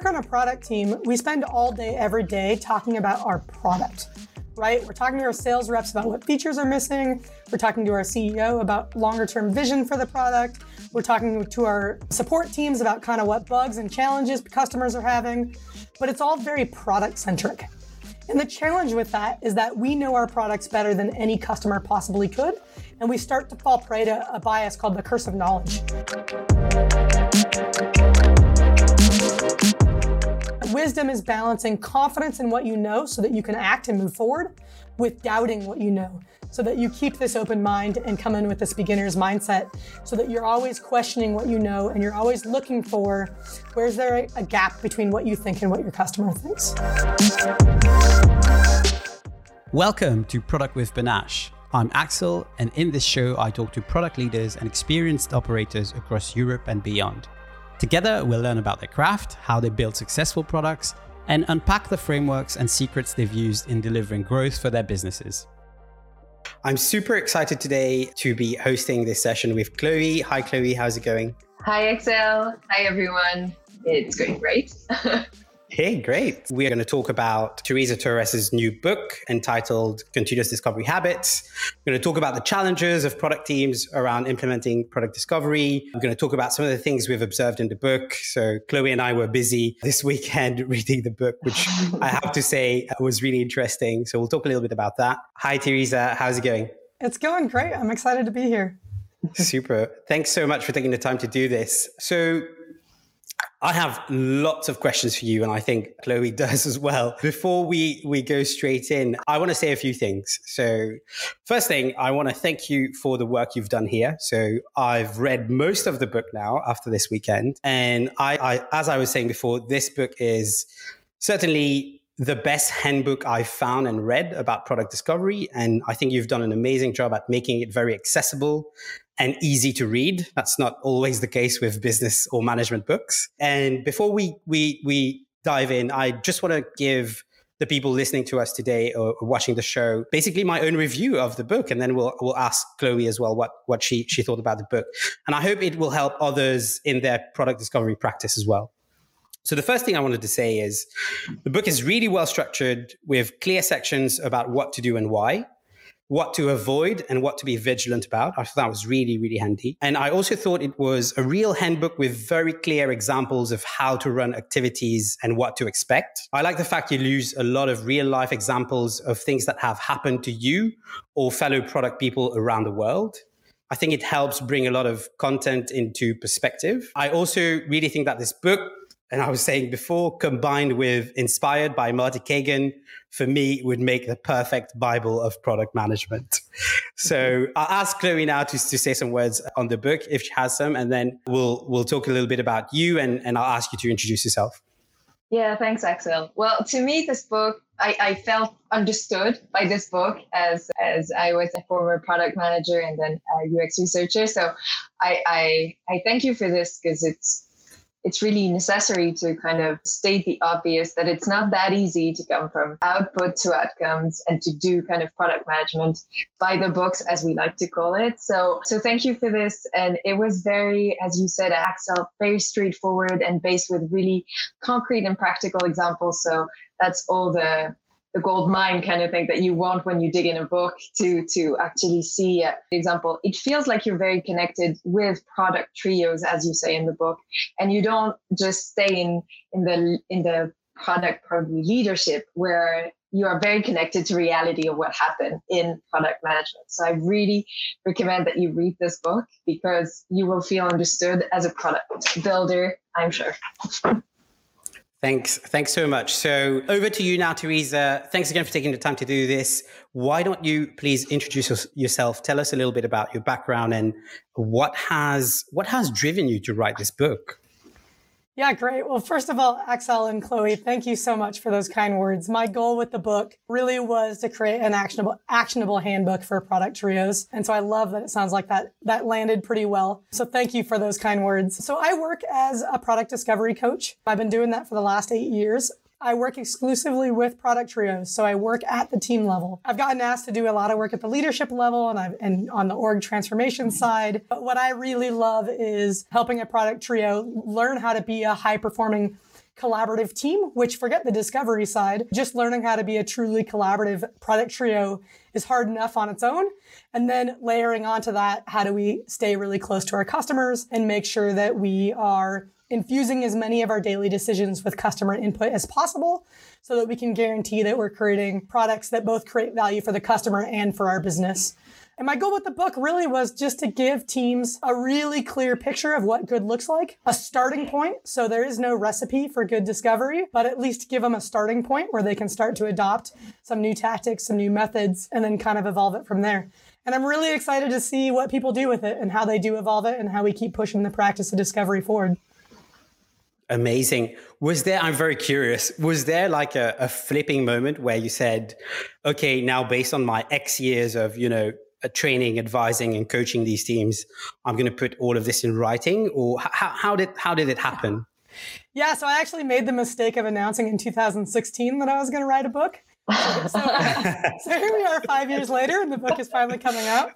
work on a product team, we spend all day, every day talking about our product, right? We're talking to our sales reps about what features are missing. We're talking to our CEO about longer term vision for the product. We're talking to our support teams about kind of what bugs and challenges customers are having. But it's all very product centric. And the challenge with that is that we know our products better than any customer possibly could. And we start to fall prey to a bias called the curse of knowledge. Wisdom is balancing confidence in what you know so that you can act and move forward with doubting what you know so that you keep this open mind and come in with this beginner's mindset so that you're always questioning what you know and you're always looking for where's there a gap between what you think and what your customer thinks. Welcome to Product with Panache. I'm Axel, and in this show, I talk to product leaders and experienced operators across Europe and beyond. Together, we'll learn about their craft, how they build successful products, and unpack the frameworks and secrets they've used in delivering growth for their businesses. I'm super excited today to be hosting this session with Chloe. Hi, Chloe. How's it going? Hi, Axel. Hi, everyone. It's going great. Hey, great. We are going to talk about Teresa Torres's new book entitled Continuous Discovery Habits. We're going to talk about the challenges of product teams around implementing product discovery. We're going to talk about some of the things we've observed in the book. So, Chloe and I were busy this weekend reading the book, which I have to say uh, was really interesting. So, we'll talk a little bit about that. Hi, Teresa. How's it going? It's going great. I'm excited to be here. Super. Thanks so much for taking the time to do this. So, I have lots of questions for you, and I think Chloe does as well. Before we, we go straight in, I want to say a few things. So, first thing, I want to thank you for the work you've done here. So, I've read most of the book now after this weekend. And I, I as I was saying before, this book is certainly the best handbook I've found and read about product discovery. And I think you've done an amazing job at making it very accessible and easy to read. That's not always the case with business or management books. And before we we we dive in, I just want to give the people listening to us today or watching the show basically my own review of the book and then we'll we'll ask Chloe as well what what she she thought about the book. And I hope it will help others in their product discovery practice as well. So the first thing I wanted to say is the book is really well structured with clear sections about what to do and why what to avoid and what to be vigilant about. I thought that was really, really handy. And I also thought it was a real handbook with very clear examples of how to run activities and what to expect. I like the fact you use a lot of real life examples of things that have happened to you or fellow product people around the world. I think it helps bring a lot of content into perspective. I also really think that this book and I was saying before, combined with inspired by Marty Cagan, for me would make the perfect Bible of product management. So I'll ask Chloe now to, to say some words on the book if she has some, and then we'll we'll talk a little bit about you and, and I'll ask you to introduce yourself. Yeah, thanks, Axel. Well, to me, this book, I, I felt understood by this book as as I was a former product manager and then a UX researcher. So I I, I thank you for this because it's it's really necessary to kind of state the obvious that it's not that easy to come from output to outcomes and to do kind of product management by the books as we like to call it. So so thank you for this. And it was very as you said axel very straightforward and based with really concrete and practical examples. So that's all the the gold mine kind of thing that you want when you dig in a book to to actually see uh, example it feels like you're very connected with product trios as you say in the book and you don't just stay in in the in the product probably leadership where you are very connected to reality of what happened in product management. So i really recommend that you read this book because you will feel understood as a product builder i'm sure Thanks. Thanks so much. So over to you now, Teresa. Thanks again for taking the time to do this. Why don't you please introduce yourself? Tell us a little bit about your background and what has what has driven you to write this book. Yeah, great. Well, first of all, Axel and Chloe, thank you so much for those kind words. My goal with the book really was to create an actionable actionable handbook for product trios. And so I love that it sounds like that that landed pretty well. So thank you for those kind words. So I work as a product discovery coach. I've been doing that for the last 8 years. I work exclusively with product trios, so I work at the team level. I've gotten asked to do a lot of work at the leadership level and, I've, and on the org transformation side. But what I really love is helping a product trio learn how to be a high performing collaborative team, which forget the discovery side, just learning how to be a truly collaborative product trio is hard enough on its own. And then layering onto that, how do we stay really close to our customers and make sure that we are infusing as many of our daily decisions with customer input as possible so that we can guarantee that we're creating products that both create value for the customer and for our business. And my goal with the book really was just to give teams a really clear picture of what good looks like, a starting point. So there is no recipe for good discovery, but at least give them a starting point where they can start to adopt some new tactics, some new methods, and then kind of evolve it from there. And I'm really excited to see what people do with it and how they do evolve it and how we keep pushing the practice of discovery forward. Amazing. Was there, I'm very curious, was there like a, a, flipping moment where you said, okay, now based on my X years of, you know, uh, training, advising, and coaching these teams, I'm going to put all of this in writing? Or how, how, did, how did it happen? Yeah, so I actually made the mistake of announcing in 2016 that I was going to write a book. So, so, so here we are five years later, and the book is finally coming out.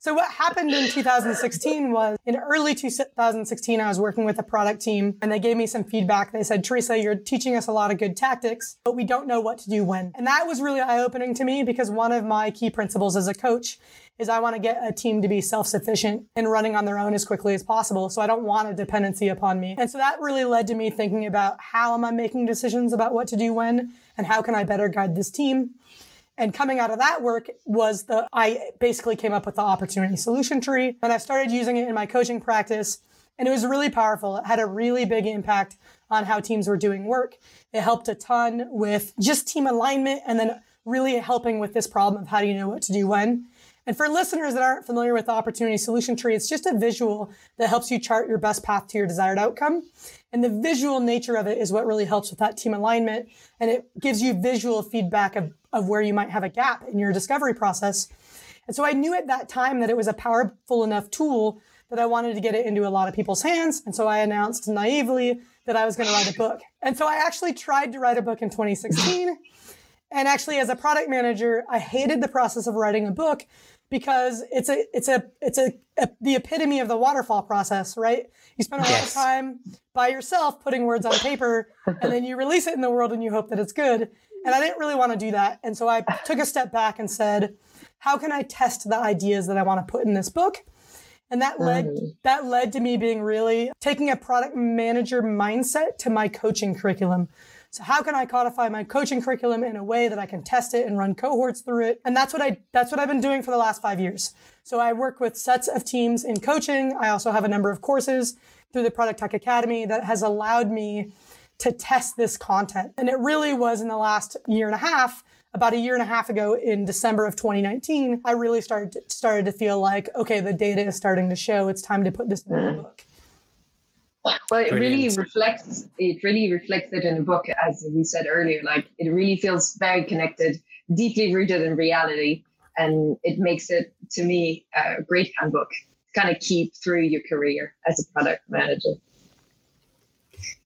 So what happened in 2016 was in early 2016, I was working with a product team and they gave me some feedback. They said, Teresa, you're teaching us a lot of good tactics, but we don't know what to do when. And that was really eye opening to me because one of my key principles as a coach is I want to get a team to be self-sufficient and running on their own as quickly as possible. So I don't want a dependency upon me. And so that really led to me thinking about how am I making decisions about what to do when and how can I better guide this team? And coming out of that work was the, I basically came up with the opportunity solution tree and I started using it in my coaching practice. And it was really powerful. It had a really big impact on how teams were doing work. It helped a ton with just team alignment and then really helping with this problem of how do you know what to do when. And for listeners that aren't familiar with the opportunity solution tree, it's just a visual that helps you chart your best path to your desired outcome. And the visual nature of it is what really helps with that team alignment. And it gives you visual feedback of, of where you might have a gap in your discovery process. And so I knew at that time that it was a powerful enough tool that I wanted to get it into a lot of people's hands. And so I announced naively that I was going to write a book. And so I actually tried to write a book in 2016. And actually, as a product manager, I hated the process of writing a book because it's a it's a it's a, a, the epitome of the waterfall process, right? You spend a lot yes. of time by yourself putting words on paper, and then you release it in the world and you hope that it's good. And I didn't really want to do that, and so I took a step back and said, "How can I test the ideas that I want to put in this book?" And that led mm-hmm. that led to me being really taking a product manager mindset to my coaching curriculum. So how can I codify my coaching curriculum in a way that I can test it and run cohorts through it? And that's what I that's what I've been doing for the last 5 years. So I work with sets of teams in coaching. I also have a number of courses through the Product Talk Academy that has allowed me to test this content. And it really was in the last year and a half about a year and a half ago in December of 2019, I really started to, started to feel like, okay, the data is starting to show. It's time to put this in the mm. book. Well, it Brilliant. really reflects it really reflects it in the book, as we said earlier. Like it really feels very connected, deeply rooted in reality, and it makes it to me a great handbook. Kind of keep through your career as a product manager.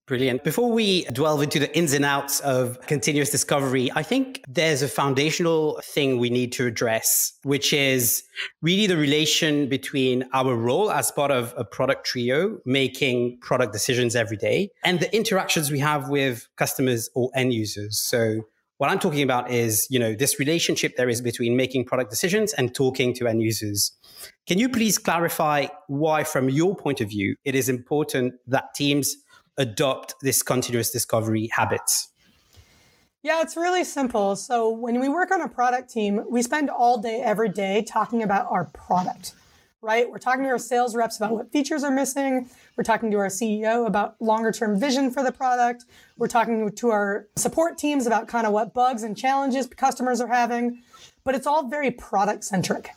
Brilliant. Before we delve into the ins and outs of continuous discovery, I think there's a foundational thing we need to address, which is really the relation between our role as part of a product trio, making product decisions every day, and the interactions we have with customers or end users. So what I'm talking about is, you know, this relationship there is between making product decisions and talking to end users. Can you please clarify why, from your point of view, it is important that teams adopt this continuous discovery habits? Yeah, it's really simple. So when we work on a product team, we spend all day, every day talking about our product, right? We're talking to our sales reps about what features are missing. We're talking to our CEO about longer term vision for the product. We're talking to our support teams about kind of what bugs and challenges customers are having. But it's all very product centric.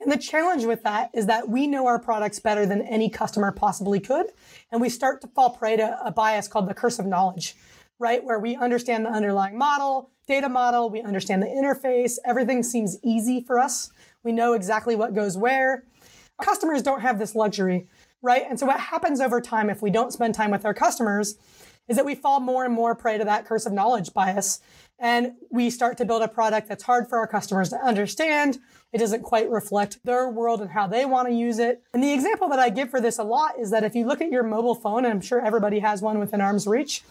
And the challenge with that is that we know our products better than any customer possibly could. And we start to fall prey to a bias called the curse of knowledge, right? Where we understand the underlying model, data model, we understand the interface, everything seems easy for us. We know exactly what goes where. Customers don't have this luxury, right? And so what happens over time if we don't spend time with our customers is that we fall more and more prey to that curse of knowledge bias. And we start to build a product that's hard for our customers to understand. It doesn't quite reflect their world and how they want to use it. And the example that I give for this a lot is that if you look at your mobile phone, and I'm sure everybody has one within arm's reach,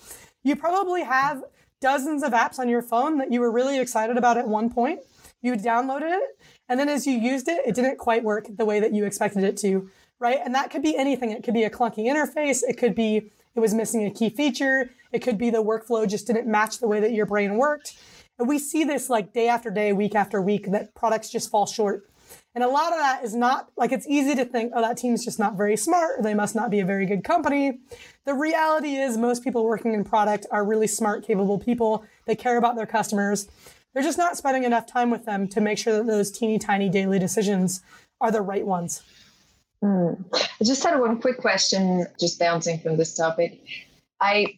You probably have dozens of apps on your phone that you were really excited about at one point. You downloaded it, and then as you used it, it didn't quite work the way that you expected it to, right? And that could be anything. It could be a clunky interface. It could be it was missing a key feature. It could be the workflow just didn't match the way that your brain worked. And we see this like day after day, week after week, that products just fall short. And a lot of that is not like it's easy to think, oh, that team's just not very smart, or they must not be a very good company. The reality is, most people working in product are really smart, capable people. They care about their customers. They're just not spending enough time with them to make sure that those teeny tiny daily decisions are the right ones. Mm. I just had one quick question, just bouncing from this topic. I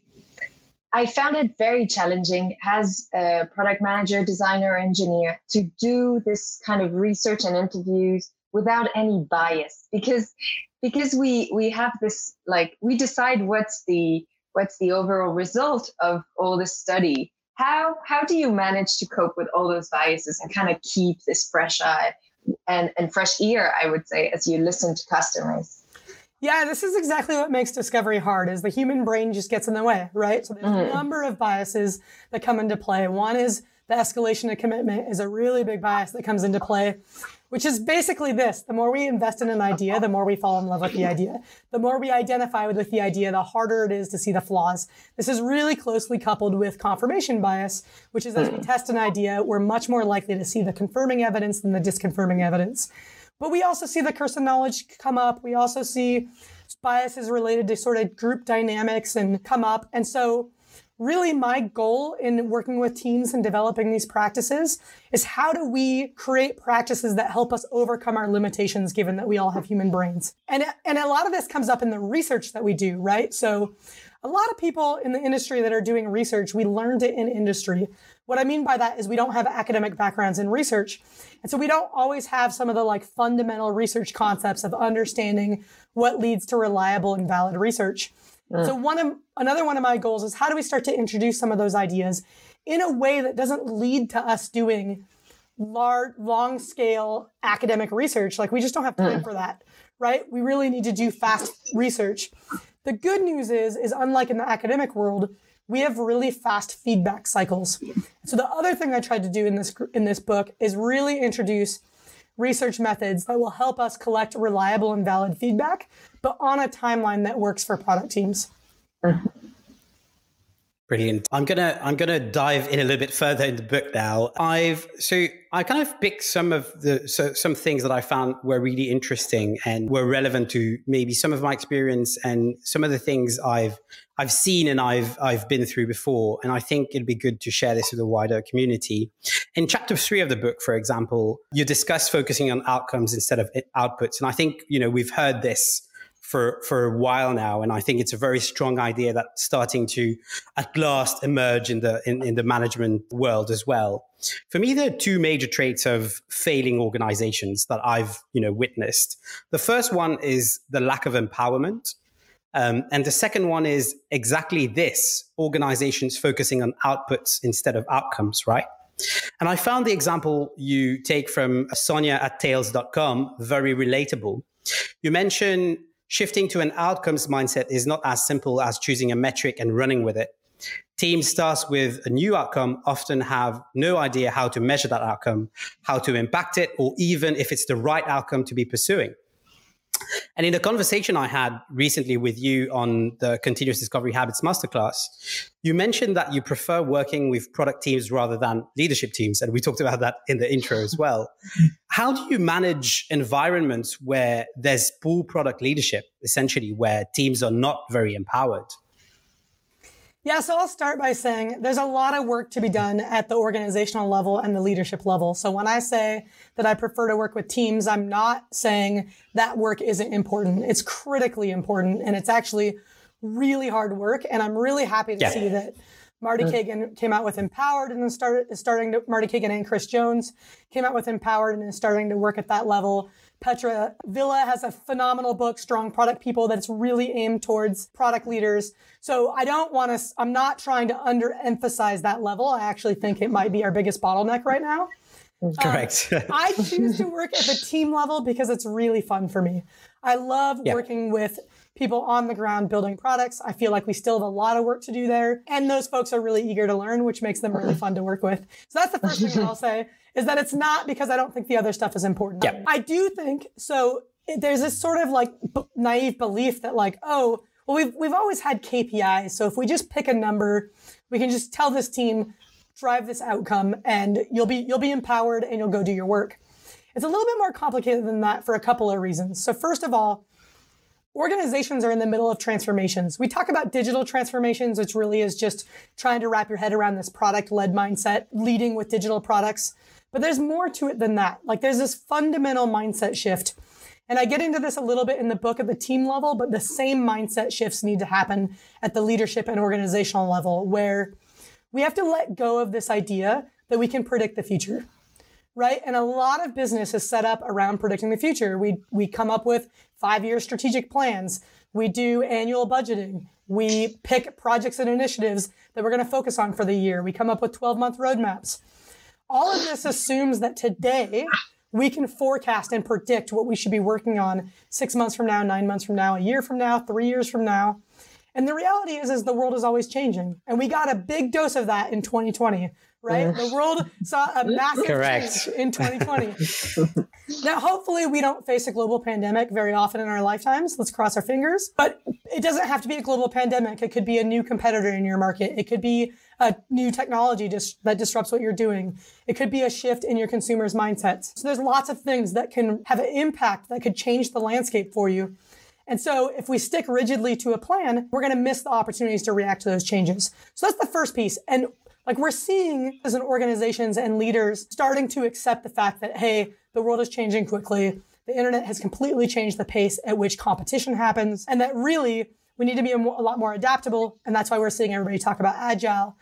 I found it very challenging as a product manager, designer, engineer to do this kind of research and interviews without any bias because because we we have this like we decide what's the what's the overall result of all this study. How how do you manage to cope with all those biases and kind of keep this fresh eye and and fresh ear i would say as you listen to customers yeah, this is exactly what makes discovery hard is the human brain just gets in the way, right? So there's mm-hmm. a number of biases that come into play. One is the escalation of commitment is a really big bias that comes into play, which is basically this. The more we invest in an idea, the more we fall in love with the idea. The more we identify with the idea, the harder it is to see the flaws. This is really closely coupled with confirmation bias, which is as we test an idea, we're much more likely to see the confirming evidence than the disconfirming evidence. But we also see the curse of knowledge come up. We also see biases related to sort of group dynamics and come up. And so really my goal in working with teams and developing these practices is how do we create practices that help us overcome our limitations given that we all have human brains and and a lot of this comes up in the research that we do right so a lot of people in the industry that are doing research we learned it in industry what i mean by that is we don't have academic backgrounds in research and so we don't always have some of the like fundamental research concepts of understanding what leads to reliable and valid research. Mm. So one of another one of my goals is how do we start to introduce some of those ideas in a way that doesn't lead to us doing large long scale academic research like we just don't have time mm. for that right we really need to do fast research the good news is is unlike in the academic world we have really fast feedback cycles. So the other thing I tried to do in this in this book is really introduce research methods that will help us collect reliable and valid feedback, but on a timeline that works for product teams. Brilliant. I'm gonna I'm gonna dive in a little bit further in the book now. I've so I kind of picked some of the so some things that I found were really interesting and were relevant to maybe some of my experience and some of the things I've I've seen and I've I've been through before. And I think it'd be good to share this with a wider community. In chapter three of the book, for example, you discuss focusing on outcomes instead of outputs. And I think you know we've heard this for for a while now, and I think it's a very strong idea that's starting to at last emerge in the in, in the management world as well. For me, there are two major traits of failing organizations that I've you know witnessed. The first one is the lack of empowerment. Um, and the second one is exactly this organizations focusing on outputs instead of outcomes, right? And I found the example you take from Sonia at tails.com very relatable. You mentioned Shifting to an outcomes mindset is not as simple as choosing a metric and running with it. Teams tasked with a new outcome often have no idea how to measure that outcome, how to impact it, or even if it's the right outcome to be pursuing. And in the conversation I had recently with you on the Continuous Discovery Habits Masterclass, you mentioned that you prefer working with product teams rather than leadership teams. And we talked about that in the intro as well. How do you manage environments where there's poor product leadership, essentially, where teams are not very empowered? Yeah, so I'll start by saying there's a lot of work to be done at the organizational level and the leadership level. So when I say that I prefer to work with teams, I'm not saying that work isn't important. It's critically important and it's actually really hard work. And I'm really happy to yeah. see that Marty mm. Cagan came out with Empowered and then started starting to Marty Cagan and Chris Jones came out with Empowered and is starting to work at that level. Petra Wille has a phenomenal book, Strong Product People, that's really aimed towards product leaders. So I don't want to, I'm not trying to underemphasize that level. I actually think it might be our biggest bottleneck right now. Correct. Um, I choose to work at the team level because it's really fun for me. I love yeah. working with people on the ground building products. I feel like we still have a lot of work to do there. And those folks are really eager to learn, which makes them really fun to work with. So that's the first thing I'll say is that it's not because I don't think the other stuff is important. I do think so. There's this sort of like b- naive belief that like, oh, well, we've we've always had KPIs. So if we just pick a number, we can just tell this team drive this outcome, and you'll be you'll be empowered and you'll go do your work. It's a little bit more complicated than that for a couple of reasons. So first of all, organizations are in the middle of transformations. We talk about digital transformations, which really is just trying to wrap your head around this product led mindset, leading with digital products. But there's more to it than that. Like there's this fundamental mindset shift and I get into this a little bit in the book at the team level, but the same mindset shifts need to happen at the leadership and organizational level where we have to let go of this idea that we can predict the future. Right? And a lot of business is set up around predicting the future. We we come up with 5-year strategic plans. We do annual budgeting. We pick projects and initiatives that we're going to focus on for the year. We come up with 12-month roadmaps. All of this assumes that today we can forecast and predict what we should be working on six months from now, nine months from now, a year from now, three years from now. And the reality is, is the world is always changing. And we got a big dose of that in 2020, right? The world saw a massive Correct. change in 2020. now, hopefully we don't face a global pandemic very often in our lifetimes. Let's cross our fingers. But it doesn't have to be a global pandemic. It could be a new competitor in your market. It could be a new technology dis- that disrupts what you're doing. It could be a shift in your consumers' mindsets. So there's lots of things that can have an impact that could change the landscape for you. And so if we stick rigidly to a plan, we're going to miss the opportunities to react to those changes. So that's the first piece. And like we're seeing as an organizations and leaders starting to accept the fact that, hey, the world is changing quickly. The internet has completely changed the pace at which competition happens. And that really we need to be a, mo- a lot more adaptable. And that's why we're seeing everybody talk about agile.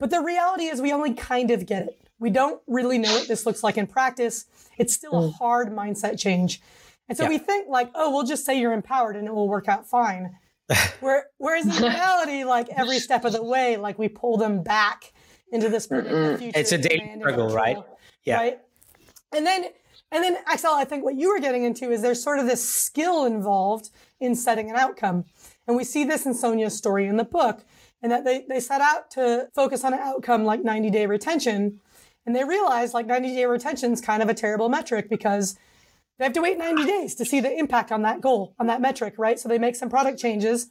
But the reality is we only kind of get it. We don't really know what this looks like in practice. It's still a mm. hard mindset change. And so Yeah. we think like, oh, we'll just say you're empowered and it will work out fine. Where, whereas in reality, like every step of the way, like we pull them back into this future. It's a daily struggle, right? Yeah. Right. And then, and then, Axel, I think what you were getting into is there's sort of this skill involved in setting an outcome. And we see this in Sonia's story in the book, and that they, they set out to focus on an outcome like 90 day retention. And they realized like 90 day retention is kind of a terrible metric because they have to wait 90 days to see the impact on that goal, on that metric, right? So they make some product changes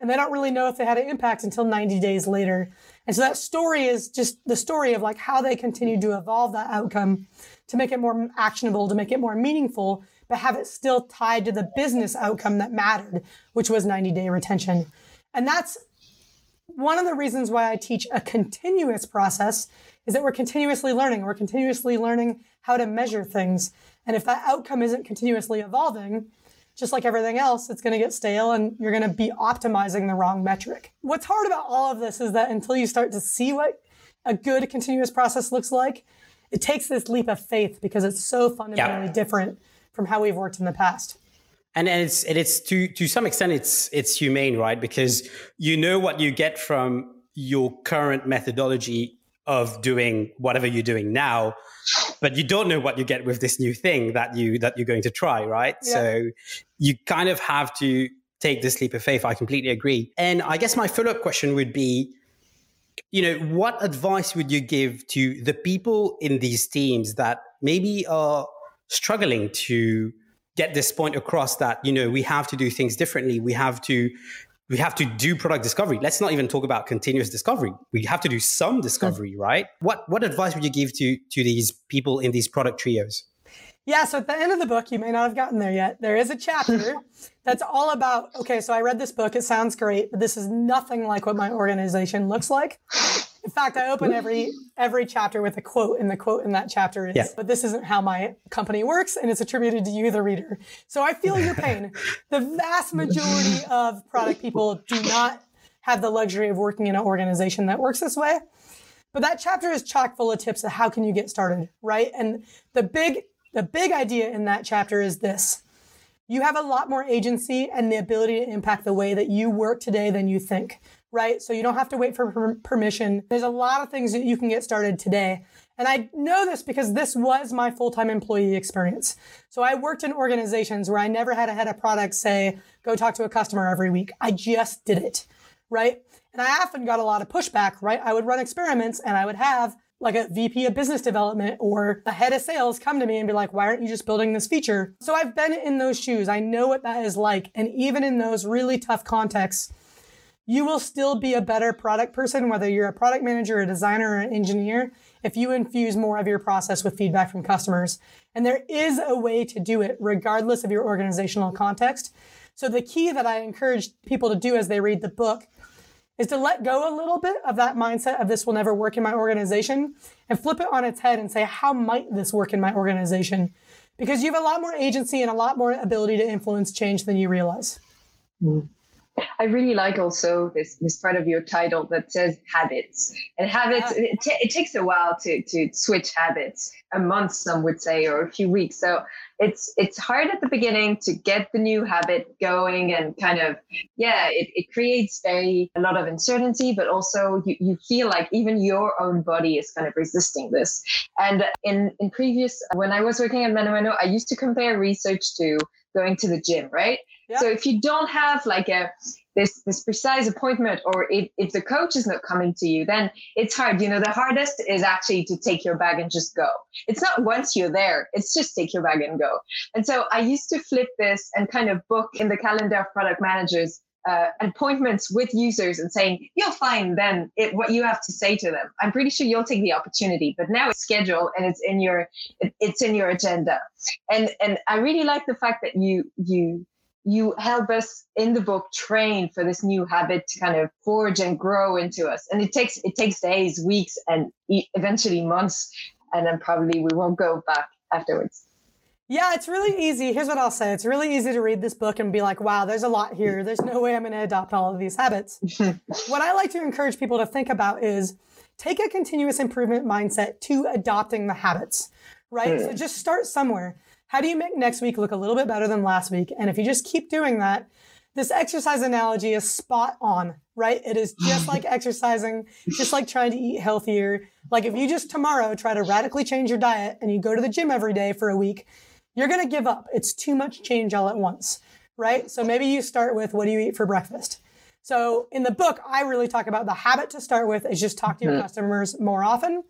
and they don't really know if they had an impact until 90 days later. And so that story is just the story of like how they continue to evolve that outcome to make it more actionable, to make it more meaningful, but have it still tied to the business outcome that mattered, which was 90 day retention. And that's one of the reasons why I teach a continuous process is that we're continuously learning. We're continuously learning how to measure things. And if that outcome isn't continuously evolving, just like everything else, it's going to get stale and you're going to be optimizing the wrong metric. What's hard about all of this is that until you start to see what a good continuous process looks like, it takes this leap of faith because it's so fundamentally different from how we've worked in the past. And, and it's and it's to to some extent it's it's humane, right? Because you know what you get from your current methodology of doing whatever you're doing now, but you don't know what you get with this new thing that you that you're going to try, right? Yeah. So you kind of have to take this leap of faith. I completely agree. And I guess my follow-up question would be, you know, what advice would you give to the people in these teams that maybe are struggling to get this point across that, you know, we have to do things differently. We have to we have to do product discovery. Let's not even talk about continuous discovery. We have to do some discovery, right? What what advice would you give to to these people in these product trios? Yeah, so at the end of the book, you may not have gotten there yet. There is a chapter that's all about okay, so I read this book, it sounds great, but this is nothing like what my organization looks like. In fact, I open every every chapter with a quote, and the quote in that chapter is, Yeah. "But this isn't how my company works, and it's attributed to you, the reader." So I feel your pain. the vast majority of product people do not have the luxury of working in an organization that works this way. But that chapter is chock full of tips of how can you get started, right? And the big the big idea in that chapter is this. You have a lot more agency and the ability to impact the way that you work today than you think, right? So you don't have to wait for per- permission. There's a lot of things that you can get started today. And I know this because this was my full time employee experience. So I worked in organizations where I never had a head of product say, go talk to a customer every week. I just did it, right? And I often got a lot of pushback, right? I would run experiments and I would have like a VP of business development or a head of sales come to me and be like, why aren't you just building this feature? So I've been in those shoes. I know what that is like. And even in those really tough contexts, you will still be a better product person, whether you're a product manager, a designer, or an engineer, if you infuse more of your process with feedback from customers. And there is a way to do it regardless of your organizational context. So the key that I encourage people to do as they read the book is to let go a little bit of that mindset of this will never work in my organization and flip it on its head and say, how might this work in my organization? Because you have a lot more agency and a lot more ability to influence change than you realize. Mm. I really like also this this part of your title that says habits. And habits, yeah. it, t- it, takes a while to to switch habits, a month some would say, or a few weeks. So it's it's hard at the beginning to get the new habit going and kind of yeah, it, it creates very a lot of uncertainty, but also you, you feel like even your own body is kind of resisting this. And in in previous when I was working at ManoMano, I used to compare research to going to the gym, right? So if you don't have like a this this precise appointment or if, if the coach is not coming to you, then it's hard. You know, the hardest is actually to take your bag and just go. It's not once you're there, it's just take your bag and go. And so I used to flip this and kind of book in the calendar of product managers uh, appointments with users and saying you'll find then it, what you have to say to them i'm pretty sure you'll take the opportunity but now it's scheduled and it's in your it, it's in your agenda and and i really like the fact that you you you help us in the book train for this new habit to kind of forge and grow into us. And it takes it takes days weeks and eventually months. And then probably we won't go back afterwards. Yeah it's really easy. Here's what i'll say. It's really easy to read this book and be like wow there's a lot here. There's no way i'm going to adopt all of these habits. What i like to encourage people to think about is take a continuous improvement mindset to adopting the habits right? Mm. so just start somewhere how do you make next week look a little bit better than last week? And if you just keep doing that, this exercise analogy is spot on, right? It is just like exercising, just like trying to eat healthier. Like if you just tomorrow try to radically change your diet and you go to the gym every day for a week, you're going to give up. It's too much change all at once, right? So maybe you start with what do you eat for breakfast? So in the book, I really talk about the habit to start with is just talk to your mm-hmm. customers more often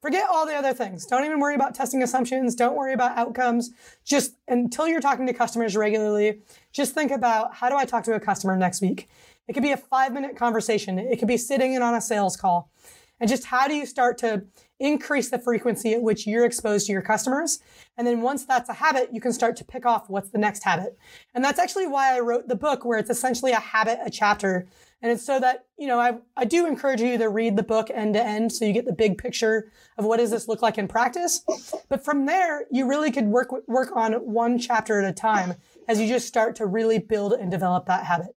Forget all the other things. Don't even worry about testing assumptions. Don't worry about outcomes. Just until you're talking to customers regularly, just think about how do I talk to a customer next week? It could be a five minute conversation. It could be sitting in on a sales call. And just how do you start to increase the frequency at which you're exposed to your customers? And then once that's a habit, you can start to pick off what's the next habit. And that's actually why I wrote the book, where it's essentially a habit, a chapter and it's so that, you know, I, I do encourage you to read the book end to end so you get the big picture of what does this look like in practice. But from there, you really could work, work on one chapter at a time as you just start to really build and develop that habit.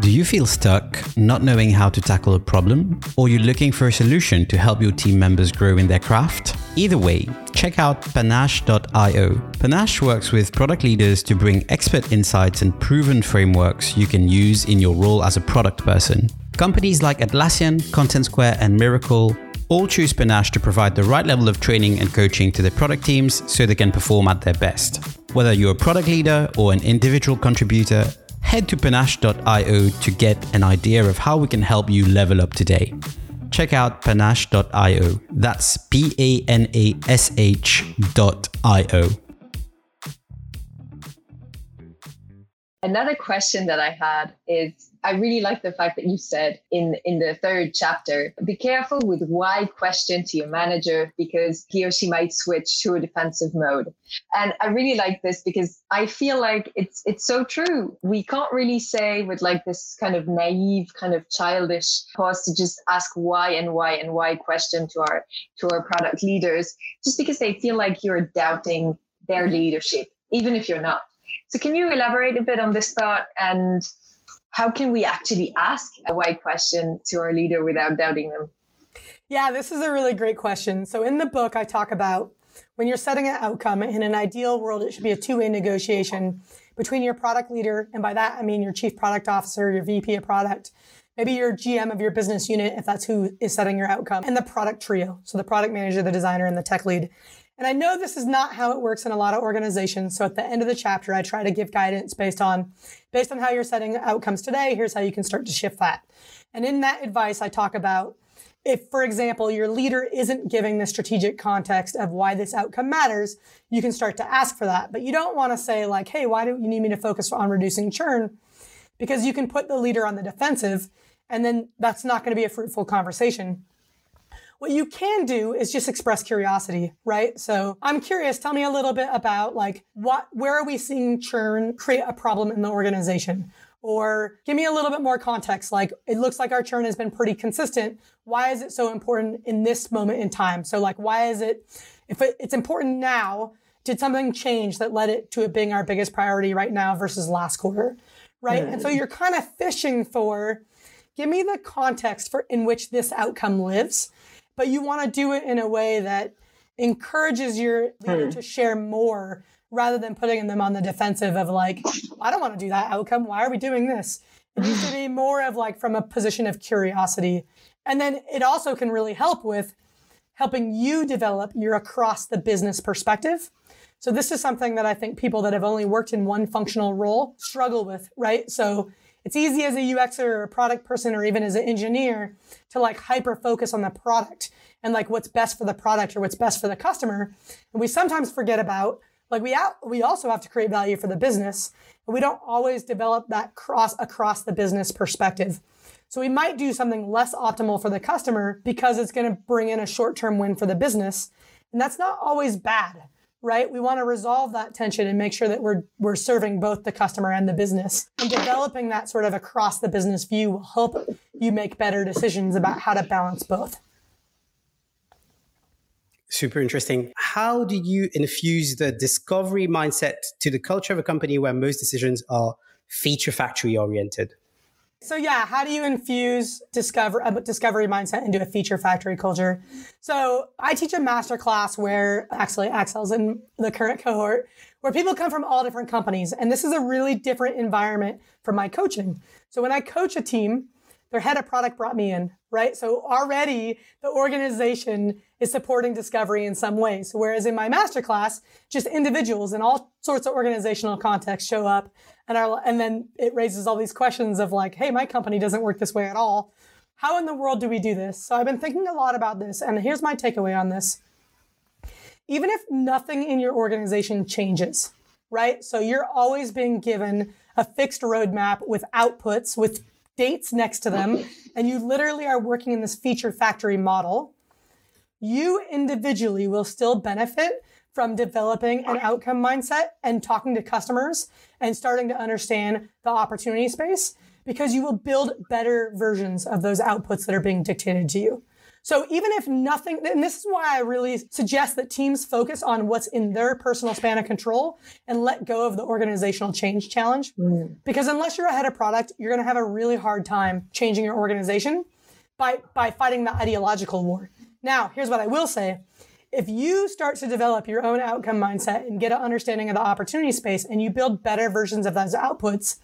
Do you feel stuck, not knowing how to tackle a problem? Or you're looking for a solution to help your team members grow in their craft? Either way, check out panache.io. Panache works with product leaders to bring expert insights and proven frameworks you can use in your role as a product person. Companies like Atlassian, Content Square, and Mirakl all choose Panache to provide the right level of training and coaching to their product teams so they can perform at their best. Whether you're a product leader or an individual contributor, head to panache.io to get an idea of how we can help you level up today. Check out panache.io. That's P A N A S H.io. Another question that I had is I really like the fact that you said in in the third chapter, be careful with why question to your manager because he or she might switch to a defensive mode. And I really like this because I feel like it's it's so true. We can't really say with like this kind of naive, kind of childish pause to just ask why and why and why question to our to our product leaders just because they feel like you're doubting their leadership, even if you're not. So can you elaborate a bit on this thought and how can we actually ask a why question to our leader without doubting them? Yeah, this is a really great question. So in the book, I talk about when you're setting an outcome in an ideal world, it should be a two way negotiation between your product leader. And by that, I mean your chief product officer, your VP of product, maybe your GM of your business unit, if that's who is setting your outcome, and the product trio. So the product manager, the designer, and the tech lead. And I know this is not how it works in a lot of organizations. So at the end of the chapter, I try to give guidance based on based on how you're setting outcomes today. Here's how you can start to shift that. And in that advice, I talk about if, for example, your leader isn't giving the strategic context of why this outcome matters, you can start to ask for that. But you don't want to say like, hey, why do you need me to focus on reducing churn? Because you can put the leader on the defensive and then that's not going to be a fruitful conversation. What you can do is just express curiosity, right? So I'm curious, tell me a little bit about like what, where are we seeing churn create a problem in the organization? Or give me a little bit more context. Like it looks like our churn has been pretty consistent. Why is it so important in this moment in time? So like, why is it, if it, it's important now, did something change that led it to it being our biggest priority right now versus last quarter? Right. Mm. And so you're kind of fishing for, give me the context for in which this outcome lives but you want to do it in a way that encourages your leader hmm. to share more rather than putting them on the defensive of like, I don't want to do that outcome. Why are we doing this? It needs to be more of like from a position of curiosity. And then it also can really help with helping you develop your across the business perspective. So this is something that I think people that have only worked in one functional role struggle with, right? So it's easy as a UXer or a product person or even as an engineer to like hyper focus on the product and like what's best for the product or what's best for the customer. And we sometimes forget about like we out, we also have to create value for the business, but we don't always develop that cross across the business perspective. So we might do something less optimal for the customer because it's going to bring in a short-term win for the business. And that's not always bad right? We want to resolve that tension and make sure that we're we're serving both the customer and the business. And developing that sort of across the business view will help you make better decisions about how to balance both. Super interesting. How do you infuse the discovery mindset to the culture of a company where most decisions are feature factory oriented? So yeah, how do you infuse discover a discovery mindset into a feature factory culture? So I teach a master class where actually Axel's in the current cohort, where people come from all different companies, and this is a really different environment for my coaching. So when I coach a team, their head of product brought me in, right? So already the organization is supporting discovery in some ways. Whereas in my masterclass, just individuals in all sorts of organizational contexts show up and are, and then it raises all these questions of like, hey, my company doesn't work this way at all. How in the world do we do this? So I've been thinking a lot about this, and here's my takeaway on this. Even if nothing in your organization changes, right? So you're always being given a fixed roadmap with outputs, with dates next to them, and you literally are working in this feature factory model, you individually will still benefit from developing an outcome mindset and talking to customers and starting to understand the opportunity space because you will build better versions of those outputs that are being dictated to you. So even if nothing, and this is why I really suggest that teams focus on what's in their personal span of control and let go of the organizational change challenge. Mm. Because unless you're a head of product, you're going to have a really hard time changing your organization by, by fighting the ideological war. Now, here's what I will say. If you start to develop your own outcome mindset and get an understanding of the opportunity space and you build better versions of those outputs,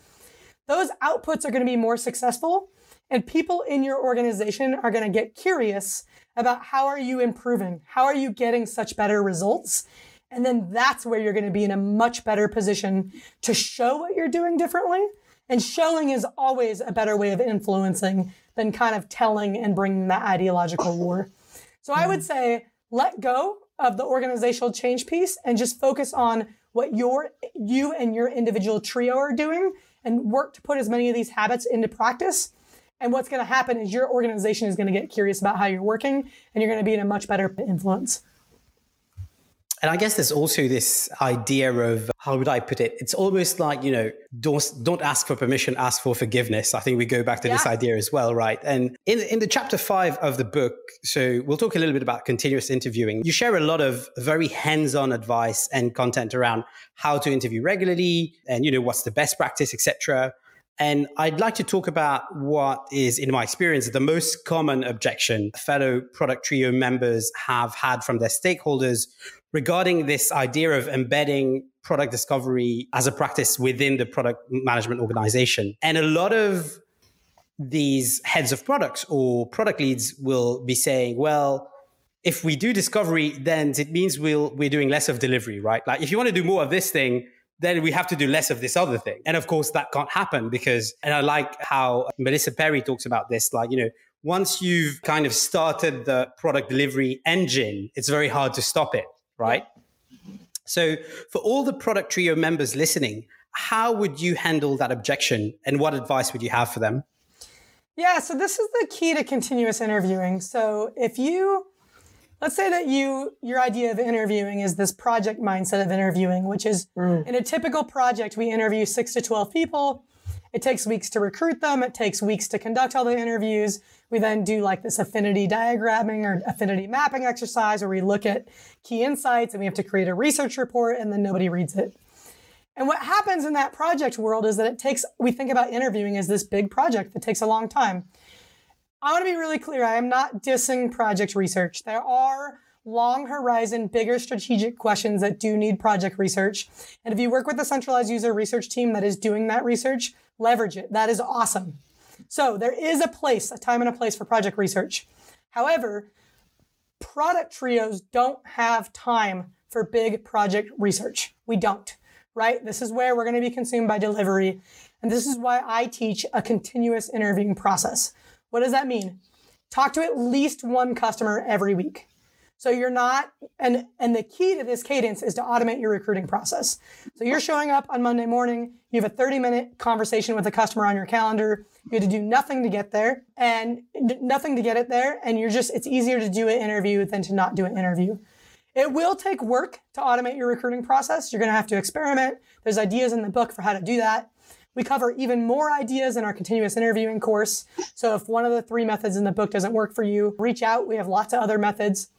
those outputs are going to be more successful and people in your organization are going to get curious about how are you improving? How are you getting such better results? And then that's where you're going to be in a much better position to show what you're doing differently. And showing is always a better way of influencing than kind of telling and bringing that ideological war. So I would say let go of the organizational change piece and just focus on what your you and your individual trio are doing and work to put as many of these habits into practice and what's going to happen is your organization is going to get curious about how you're working and you're going to be in a much better influence. And I guess there's also this idea of how would I put it? It's almost like, you know, don't don't ask for permission, ask for forgiveness. I think we go back to yeah. this idea as well, right? And in in the chapter 5 of the book, so we'll talk a little bit about continuous interviewing. You share a lot of very hands-on advice and content around how to interview regularly and you know what's the best practice, etc. And I'd like to talk about what is, in my experience, the most common objection fellow Product Trio members have had from their stakeholders regarding this idea of embedding product discovery as a practice within the product management organization. And a lot of these heads of products or product leads will be saying, well, if we do discovery, then it means we'll, we're doing less of delivery, right? Like if you want to do more of this thing, then we have to do less of this other thing. And of course, that can't happen because, and I like how Melissa Perri talks about this, like, you know, once you've kind of started the product delivery engine, it's very hard to stop it, right? So, for all the Product Trio members listening, how would you handle that objection and what advice would you have for them? Yeah, so this is the key to continuous interviewing. So, if you let's say that you your idea of interviewing is this project mindset of interviewing which is mm. in a typical project we interview 6 to 12 people. It takes weeks to recruit them. It takes weeks to conduct all the interviews. We then do like this affinity diagramming or affinity mapping exercise where we look at key insights and we have to create a research report and then nobody reads it. And what happens in that project world is that it takes we think about interviewing as this big project that takes a long time I want to be really clear. I am not dissing project research. There are long horizon, bigger strategic questions that do need project research. And if you work with a centralized user research team that is doing that research, leverage it. That is awesome. So there is a place, a time and a place for project research. However, product trios don't have time for big project research. We don't, right? This is where we're going to be consumed by delivery. And this is why I teach a continuous interviewing process. What does that mean? Talk to at least one customer every week. So you're not, and, and the key to this cadence is to automate your recruiting process. So you're showing up on Monday morning, you have a 30 minute conversation with a customer on your calendar. You had to do nothing to get there and nothing to get it there. And you're just, it's easier to do an interview than to not do an interview. It will take work to automate your recruiting process. You're going to have to experiment. There's ideas in the book for how to do that. We cover even more ideas in our continuous interviewing course. So if one of the three methods in the book doesn't work for you, reach out. We have lots of other methods.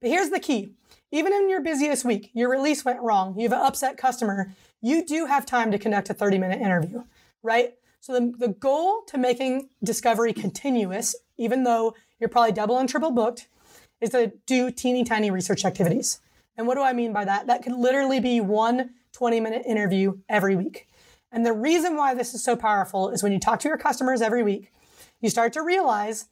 But here's the key. Even in your busiest week, your release went wrong, you have an upset customer, you do have time to conduct a 30 minute interview, right? So the, the goal to making discovery continuous, even though you're probably double and triple booked, is to do teeny tiny research activities. And what do I mean by that? That could literally be one 20 minute interview every week. And the reason why this is so powerful is when you talk to your customers every week, you start to realize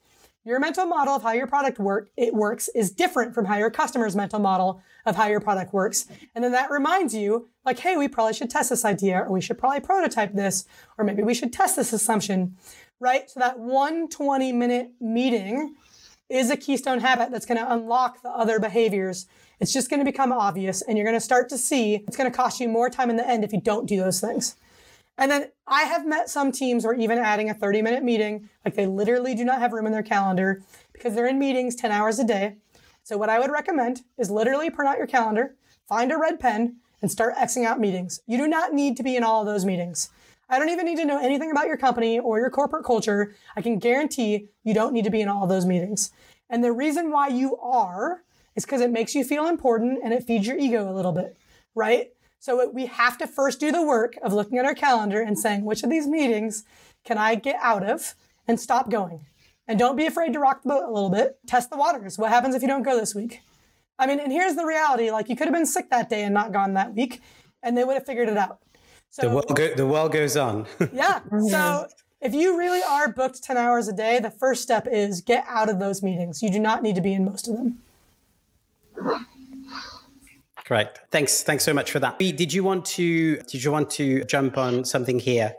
your mental model of how your product work it works is different from how your customer's mental model of how your product works. And then that reminds you, like, hey, we probably should test this idea, or we should probably prototype this, or maybe we should test this assumption, right? So that one 20 minute meeting is a keystone habit that's going to unlock the other behaviors. It's just going to become obvious, and you're going to start to see it's going to cost you more time in the end if you don't do those things. And then I have met some teams where even adding a 30 minute meeting, like they literally do not have room in their calendar because they're in meetings 10 hours a day. So what I would recommend is literally print out your calendar, find a red pen, and start Xing out meetings. You do not need to be in all of those meetings. I don't even need to know anything about your company or your corporate culture. I can guarantee you don't need to be in all of those meetings. And the reason why you are is because it makes you feel important and it feeds your ego a little bit, right? So we have to first do the work of looking at our calendar and saying, which of these meetings can I get out of and stop going? And don't be afraid to rock the boat a little bit. Test the waters. What happens if you don't go this week? I mean, and here's the reality like you could have been sick that day and not gone that week, and they would have figured it out. So, the, world go, the world goes on. yeah. So if you really are booked 10 hours a day, the first step is get out of those meetings. You do not need to be in most of them. Correct. Thanks. Thanks so much for that. Did you want to did you want to jump on something here?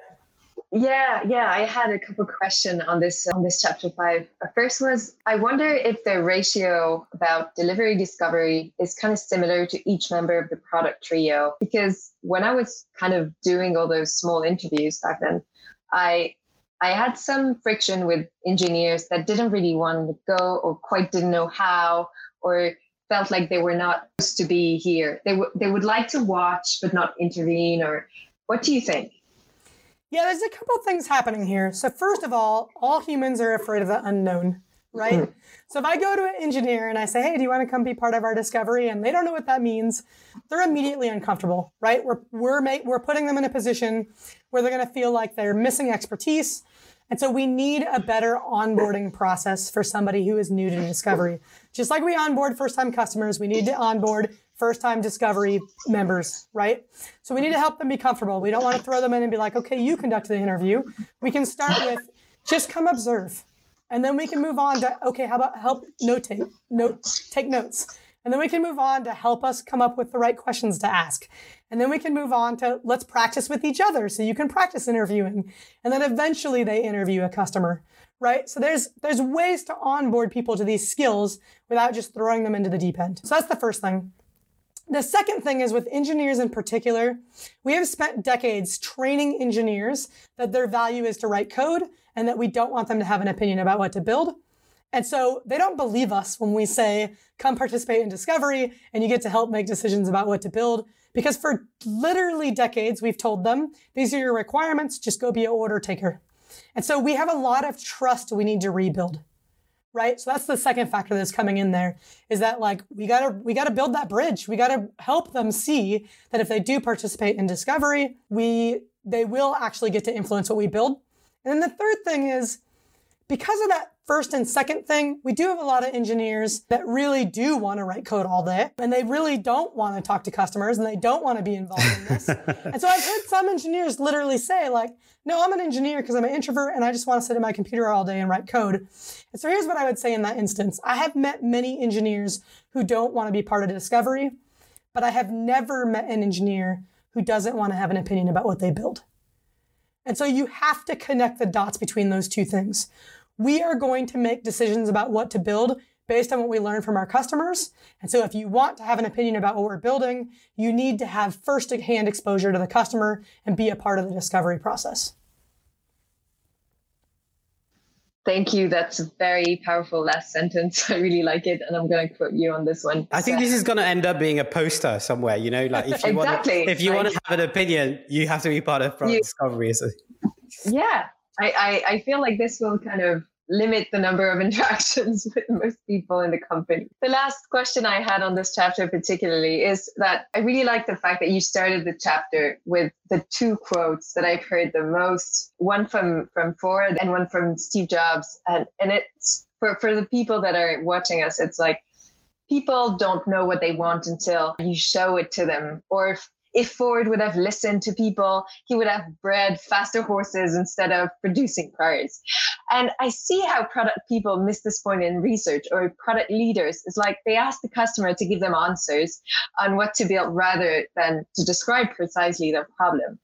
Yeah, yeah, I had a couple questions on this on this chapter five. First was I wonder if the ratio about delivery discovery is kind of similar to each member of the product trio. Because when I was kind of doing all those small interviews back then, I I had some friction with engineers that didn't really want to go or quite didn't know how or felt like they were not supposed to be here. They, w- they would like to watch but not intervene. Or what do you think? Yeah, there's a couple things happening here. So first of all, all humans are afraid of the unknown, right? Mm-hmm. So if I go to an engineer and I say, "Hey, do you want to come be part of our discovery?" and they don't know what that means, they're immediately uncomfortable, right? We're we're ma- we're putting them in a position where they're going to feel like they're missing expertise. And so we need a better onboarding process for somebody who is new to discovery. Just like we onboard first time customers, we need to onboard first time discovery members, right? So we need to help them be comfortable. We don't want to throw them in and be like, okay, you conduct the interview. We can start with, Just come observe. And then we can move on to okay, how about help notate, note, take notes. And then we can move on to help us come up with the right questions to ask. And then we can move on to let's practice with each other so you can practice interviewing. And then eventually they interview a customer, right? So there's there's ways to onboard people to these skills without just throwing them into the deep end. So that's the first thing. The second thing is with engineers in particular, we have spent decades training engineers that their value is to write code and that we don't want them to have an opinion about what to build. And so they don't believe us when we say, come participate in discovery and you get to help make decisions about what to build. Because for literally decades, we've told them, these are your requirements, just go be an order taker. And so we have a lot of trust we need to rebuild. Right. So that's the second factor that's coming in there is that like we gotta we gotta build that bridge. We gotta help them see that if they do participate in discovery, we they will actually get to influence what we build. And then the third thing is because of that first and second thing, we do have a lot of engineers that really do want to write code all day and they really don't want to talk to customers and they don't want to be involved in this. and so I've heard some engineers literally say like, no, I'm an engineer because I'm an introvert and I just want to sit at my computer all day and write code. And so here's what I would say in that instance. I have met many engineers who don't want to be part of discovery, but I have never met an engineer who doesn't want to have an opinion about what they build. And so you have to connect the dots between those two things. We are going to make decisions about what to build based on what we learn from our customers. And so if you want to have an opinion about what we're building, you need to have first hand exposure to the customer and be a part of the discovery process. Thank you. That's a very powerful last sentence. I really like it. And I'm going to quote you on this one. I think so. this is going to end up being a poster somewhere, you know, like if you exactly. want to, if you want to have an opinion, you have to be part of product you, discovery. So. Yeah. I, I, I feel like this will kind of limit the number of interactions with most people in the company. The last question I had on this chapter particularly is that I really like the fact that you started the chapter with the two quotes that I've heard the most, one from from Ford and one from Steve Jobs. And and it's for, for the people that are watching us, it's like people don't know what they want until you show it to them. Or if if Ford would have listened to people, he would have bred faster horses instead of producing cars. And I see how product people miss this point in research or product leaders. It's like they ask the customer to give them answers on what to build rather than to describe precisely their problem.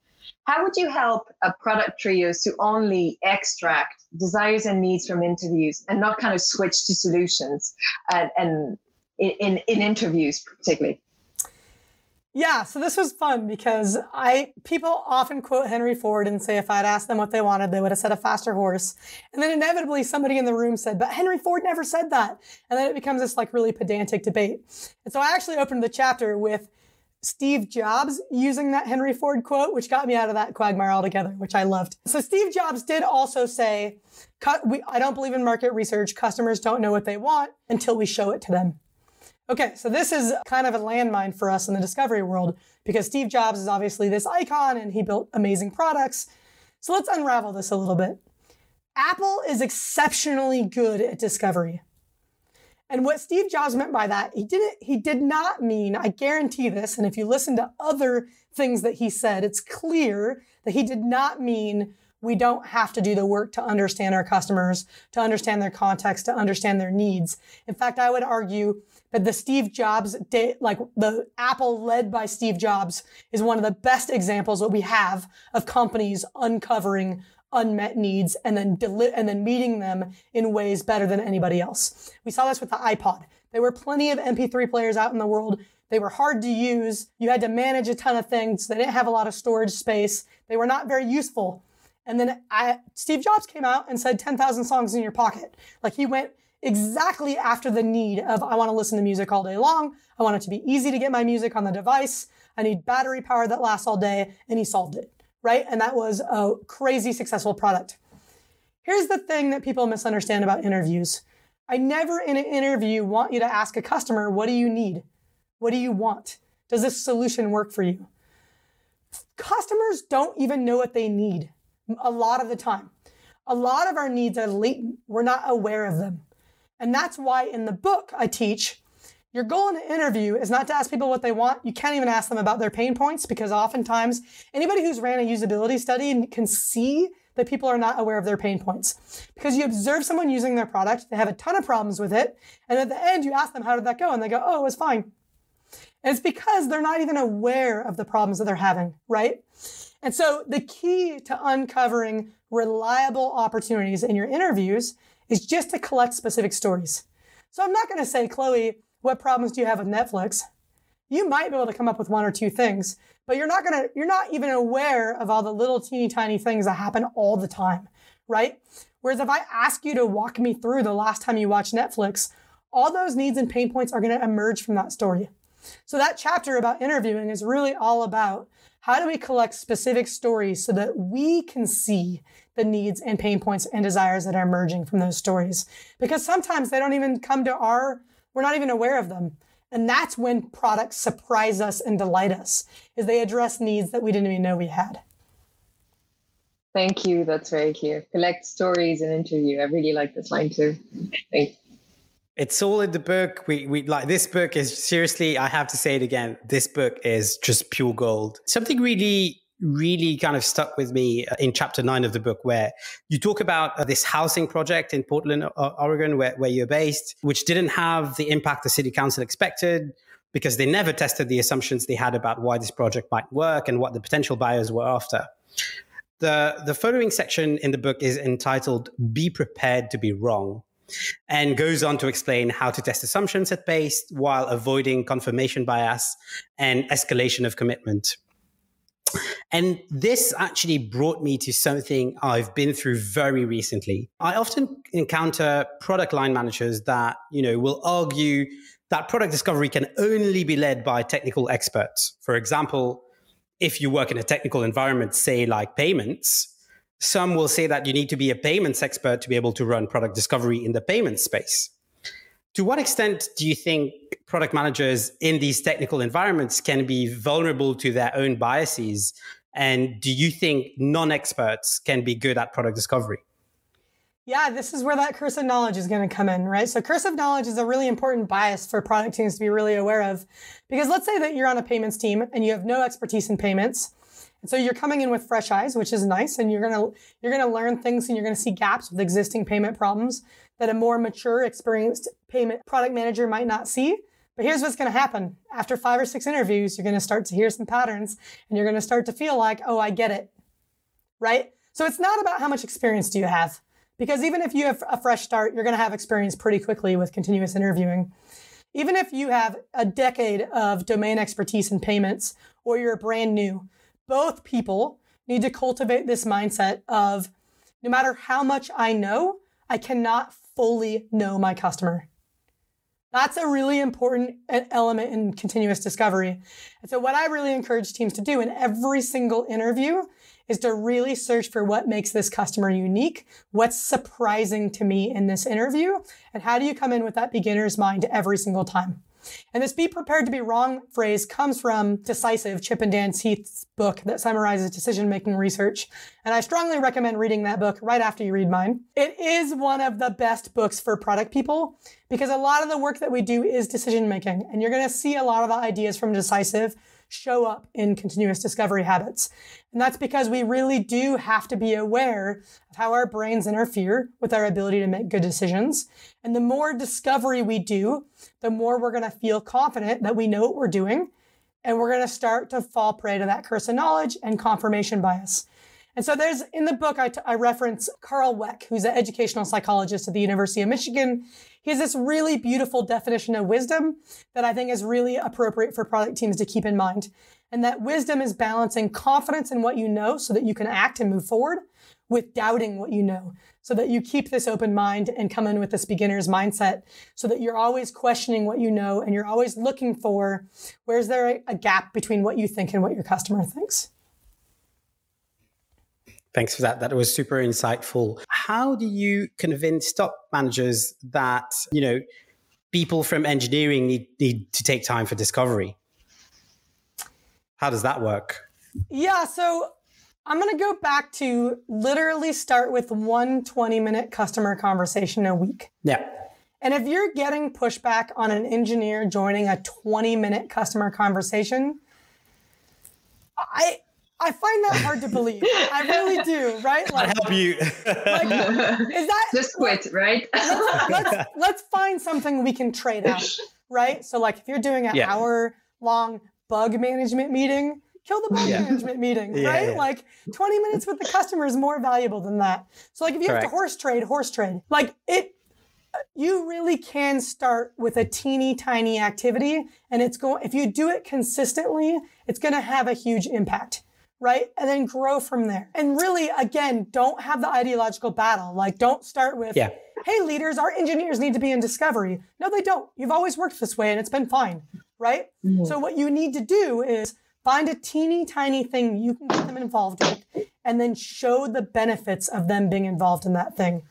How would you help a product trios to only extract desires and needs from interviews and not kind of switch to solutions and, and in, in interviews particularly? Yeah, so this was fun because I people often quote Henry Ford and say if I'd asked them what they wanted, they would have said a faster horse. And then inevitably somebody in the room said, but Henry Ford never said that. And then it becomes this like really pedantic debate. And so I actually opened the chapter with Steve Jobs using that Henry Ford quote, which got me out of that quagmire altogether, which I loved. So Steve Jobs did also say, I don't believe in market research. Customers don't know what they want until we show it to them. Okay, so this is kind of a landmine for us in the discovery world because Steve Jobs is obviously this icon and he built amazing products. So let's unravel this a little bit. Apple is exceptionally good at discovery. And what Steve Jobs meant by that, he didn't he did not mean, I guarantee this, and if you listen to other things that he said, it's clear that he did not mean we don't have to do the work to understand our customers, to understand their context, to understand their needs. In fact, I would argue that the Steve Jobs like the Apple led by Steve Jobs is one of the best examples that we have of companies uncovering unmet needs and then deli- and then meeting them in ways better than anybody else. We saw this with the iPod. There were plenty of MP3 players out in the world. They were hard to use. You had to manage a ton of things. They didn't have a lot of storage space. They were not very useful. And then I, Steve Jobs came out and said 10,000 songs in your pocket. Like he went exactly after the need of I want to listen to music all day long. I want it to be easy to get my music on the device. I need battery power that lasts all day. And he solved it, right? And that was a crazy successful product. Here's the thing that people misunderstand about interviews. I never in an interview want you to ask a customer, what do you need? What do you want? Does this solution work for you? Customers don't even know what they need a lot of the time. A lot of our needs are latent. We're not aware of them. And that's why in the book I teach, your goal in an interview is not to ask people what they want. You can't even ask them about their pain points because oftentimes anybody who's ran a usability study can see that people are not aware of their pain points. Because you observe someone using their product, they have a ton of problems with it, and at the end you ask them, How did that go? And they go, Oh, it was fine. And it's because they're not even aware of the problems that they're having, right? And so the key to uncovering reliable opportunities in your interviews is just to collect specific stories. So I'm not going to say, Chloe, what problems do you have with Netflix? You might be able to come up with one or two things, but you're not going to, you're not even aware of all the little teeny tiny things that happen all the time, right? Whereas if I ask you to walk me through the last time you watched Netflix, all those needs and pain points are going to emerge from that story. So that chapter about interviewing is really all about how do we collect specific stories so that we can see the needs and pain points and desires that are emerging from those stories? Because sometimes they don't even come to our, we're not even aware of them. And that's when products surprise us and delight us, is they address needs that we didn't even know we had. Thank you. That's very clear. Collect stories and interview. I really like this line too. Thanks. It's all in the book. We we like this book is seriously, I have to say it again. This book is just pure gold. Something really really kind of stuck with me uh, in chapter nine of the book, where you talk about uh, this housing project in Portland, Oregon, where, where you're based, which didn't have the impact the city council expected because they never tested the assumptions they had about why this project might work and what the potential buyers were after. The, the following section in the book is entitled Be Prepared to Be Wrong and goes on to explain how to test assumptions at base while avoiding confirmation bias and escalation of commitment. And this actually brought me to something I've been through very recently. I often encounter product line managers that, you know, will argue that product discovery can only be led by technical experts. For example, if you work in a technical environment, say like payments, some will say that you need to be a payments expert to be able to run product discovery in the payment space. To what extent do you think product managers in these technical environments can be vulnerable to their own biases? And do you think non experts can be good at product discovery? Yeah, this is where that curse of knowledge is going to come in, right? So, curse of knowledge is a really important bias for product teams to be really aware of. Because let's say that you're on a payments team and you have no expertise in payments. And so you're coming in with fresh eyes, which is nice, and you're gonna you're gonna learn things and you're gonna see gaps with existing payment problems that a more mature, experienced payment product manager might not see. But here's what's gonna happen. After five or six interviews, you're gonna start to hear some patterns and you're gonna start to feel like, oh, I get it. Right? So it's not about how much experience do you have. Because even if you have a fresh start, you're gonna have experience pretty quickly with continuous interviewing. Even if you have a decade of domain expertise in payments or you're brand new, both people need to cultivate this mindset of no matter how much I know, I cannot fully know my customer. That's a really important element in continuous discovery. And so, what I really encourage teams to do in every single interview is to really search for what makes this customer unique, what's surprising to me in this interview, and how do you come in with that beginner's mind every single time. And this be prepared to be wrong phrase comes from Decisive, Chip and Dan Heath's book that summarizes decision making research. And I strongly recommend reading that book right after you read mine. It is one of the best books for product people because a lot of the work that we do is decision making. And you're going to see a lot of the ideas from Decisive show up in continuous discovery habits. And that's because we really do have to be aware of how our brains interfere with our ability to make good decisions. And the more discovery we do, the more we're going to feel confident that we know what we're doing. And we're going to start to fall prey to that curse of knowledge and confirmation bias. And so there's in the book, I, t- I reference Karl Weick, who's an educational psychologist at the University of Michigan. He has this really beautiful definition of wisdom that I think is really appropriate for product teams to keep in mind. And that wisdom is balancing confidence in what you know so that you can act and move forward with doubting what you know so that you keep this open mind and come in with this beginner's mindset so that you're always questioning what you know and you're always looking for where's there a gap between what you think and what your customer thinks. Thanks for that. That was super insightful. How do you convince top managers that, you know, people from engineering need, need to take time for discovery? How does that work? Yeah, so I'm going to go back to literally start with one 20 minute customer conversation a week. Yeah. And if you're getting pushback on an engineer joining a 20 minute customer conversation, I I find that hard to believe. I really do, right? Like, I help you. like, is that just quit, right? let's, let's, let's, find something we can trade out, right? So, like, if you're doing an yeah. hour long bug management meeting, kill the bug yeah. management meeting, yeah, right? Like, 20 minutes with the customer is more valuable than that. So, like, if you Correct. have to horse trade, horse trade. Like, it you really can start with a teeny tiny activity and it's going if you do it consistently it's going to have a huge impact right? And then grow from there. And really again don't have the ideological battle. Like don't start with yeah. hey leaders our engineers need to be in discovery. No they don't. You've always worked this way and it's been fine right? Mm-hmm. so what you need to do is find a teeny tiny thing you can get them involved with and then show the benefits of them being involved in that thing.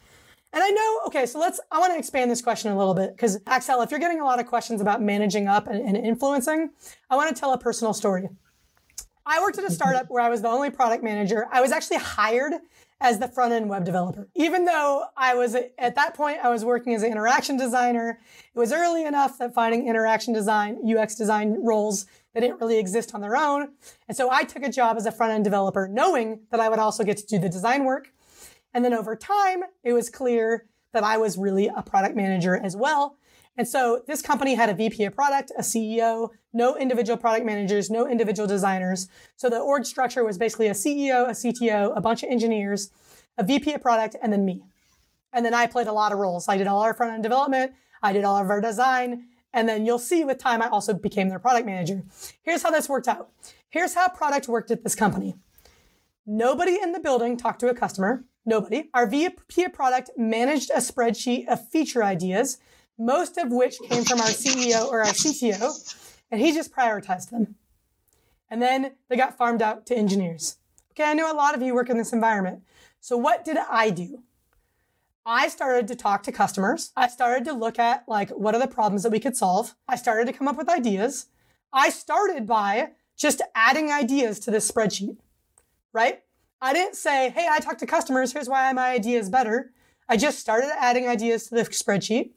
And I know, okay, so let's, I want to expand this question a little bit because Axel, if you're getting a lot of questions about managing up and, and influencing, I want to tell a personal story. I worked at a startup where I was the only product manager. I was actually hired as the front end web developer. Even though I was at that point, I was working as an interaction designer. It was early enough that finding interaction design, UX design roles that didn't really exist on their own. And so I took a job as a front end developer, knowing that I would also get to do the design work. And then over time, it was clear that I was really a product manager as well. And so this company had a VP of product, a CEO, no individual product managers, no individual designers. So the org structure was basically a CEO, a CTO, a bunch of engineers, a VP of product, and then me. And then I played a lot of roles. I did all our front end development, I did all of our design, and then you'll see with time I also became their product manager. Here's how this worked out. Here's how product worked at this company. Nobody in the building talked to a customer. Nobody. Our VP of product managed a spreadsheet of feature ideas, most of which came from our CEO or our CTO, and he just prioritized them. And then they got farmed out to engineers. Okay, I know a lot of you work in this environment. So what did I do? I started to talk to customers. I started to look at like what are the problems that we could solve. I started to come up with ideas. I started by just adding ideas to this spreadsheet, right? I didn't say, hey, I talked to customers. Here's why my idea is better. I just started adding ideas to the spreadsheet.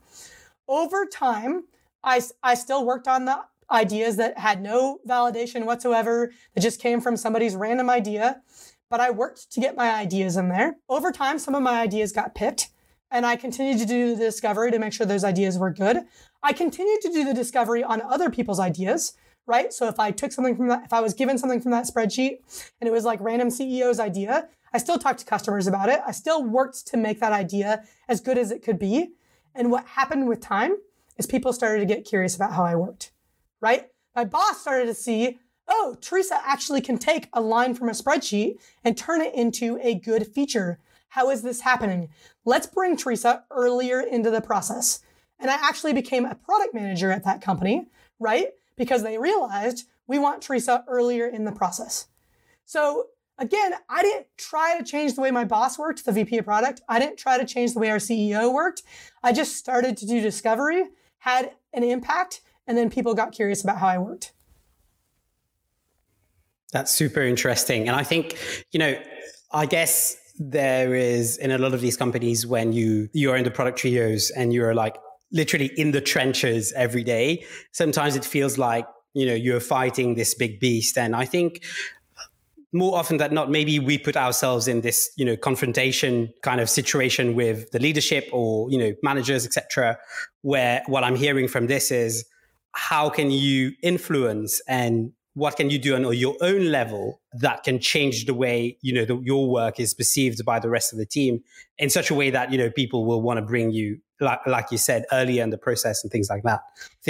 Over time, I, I still worked on the ideas that had no validation whatsoever, that just came from somebody's random idea. But I worked to get my ideas in there. Over time, some of my ideas got picked, and I continued to do the discovery to make sure those ideas were good. I continued to do the discovery on other people's ideas right? So if I took something from that, if I was given something from that spreadsheet and it was like random CEO's idea, I still talked to customers about it. I still worked to make that idea as good as it could be. And what happened with time is people started to get curious about how I worked, right? My boss started to see, oh, Teresa actually can take a line from a spreadsheet and turn it into a good feature. How is this happening? Let's bring Teresa earlier into the process. And I actually became a product manager at that company, right? because they realized we want Teresa earlier in the process. So again, I didn't try to change the way my boss worked, the VP of product. I didn't try to change the way our CEO worked. I just started to do discovery, had an impact, and then people got curious about how I worked. That's super interesting. And I think, you know, I guess there is in a lot of these companies when you you're in the product trios and you're like literally in the trenches every day. Sometimes it feels like, you know, you're fighting this big beast. And I think more often than not, maybe we put ourselves in this, you know, confrontation kind of situation with the leadership or, you know, managers, etc. where what I'm hearing from this is how can you influence and what can you do on your own level that can change the way you know the, your work is perceived by the rest of the team in such a way that you know people will want to bring you like like you said earlier in the process and things like that.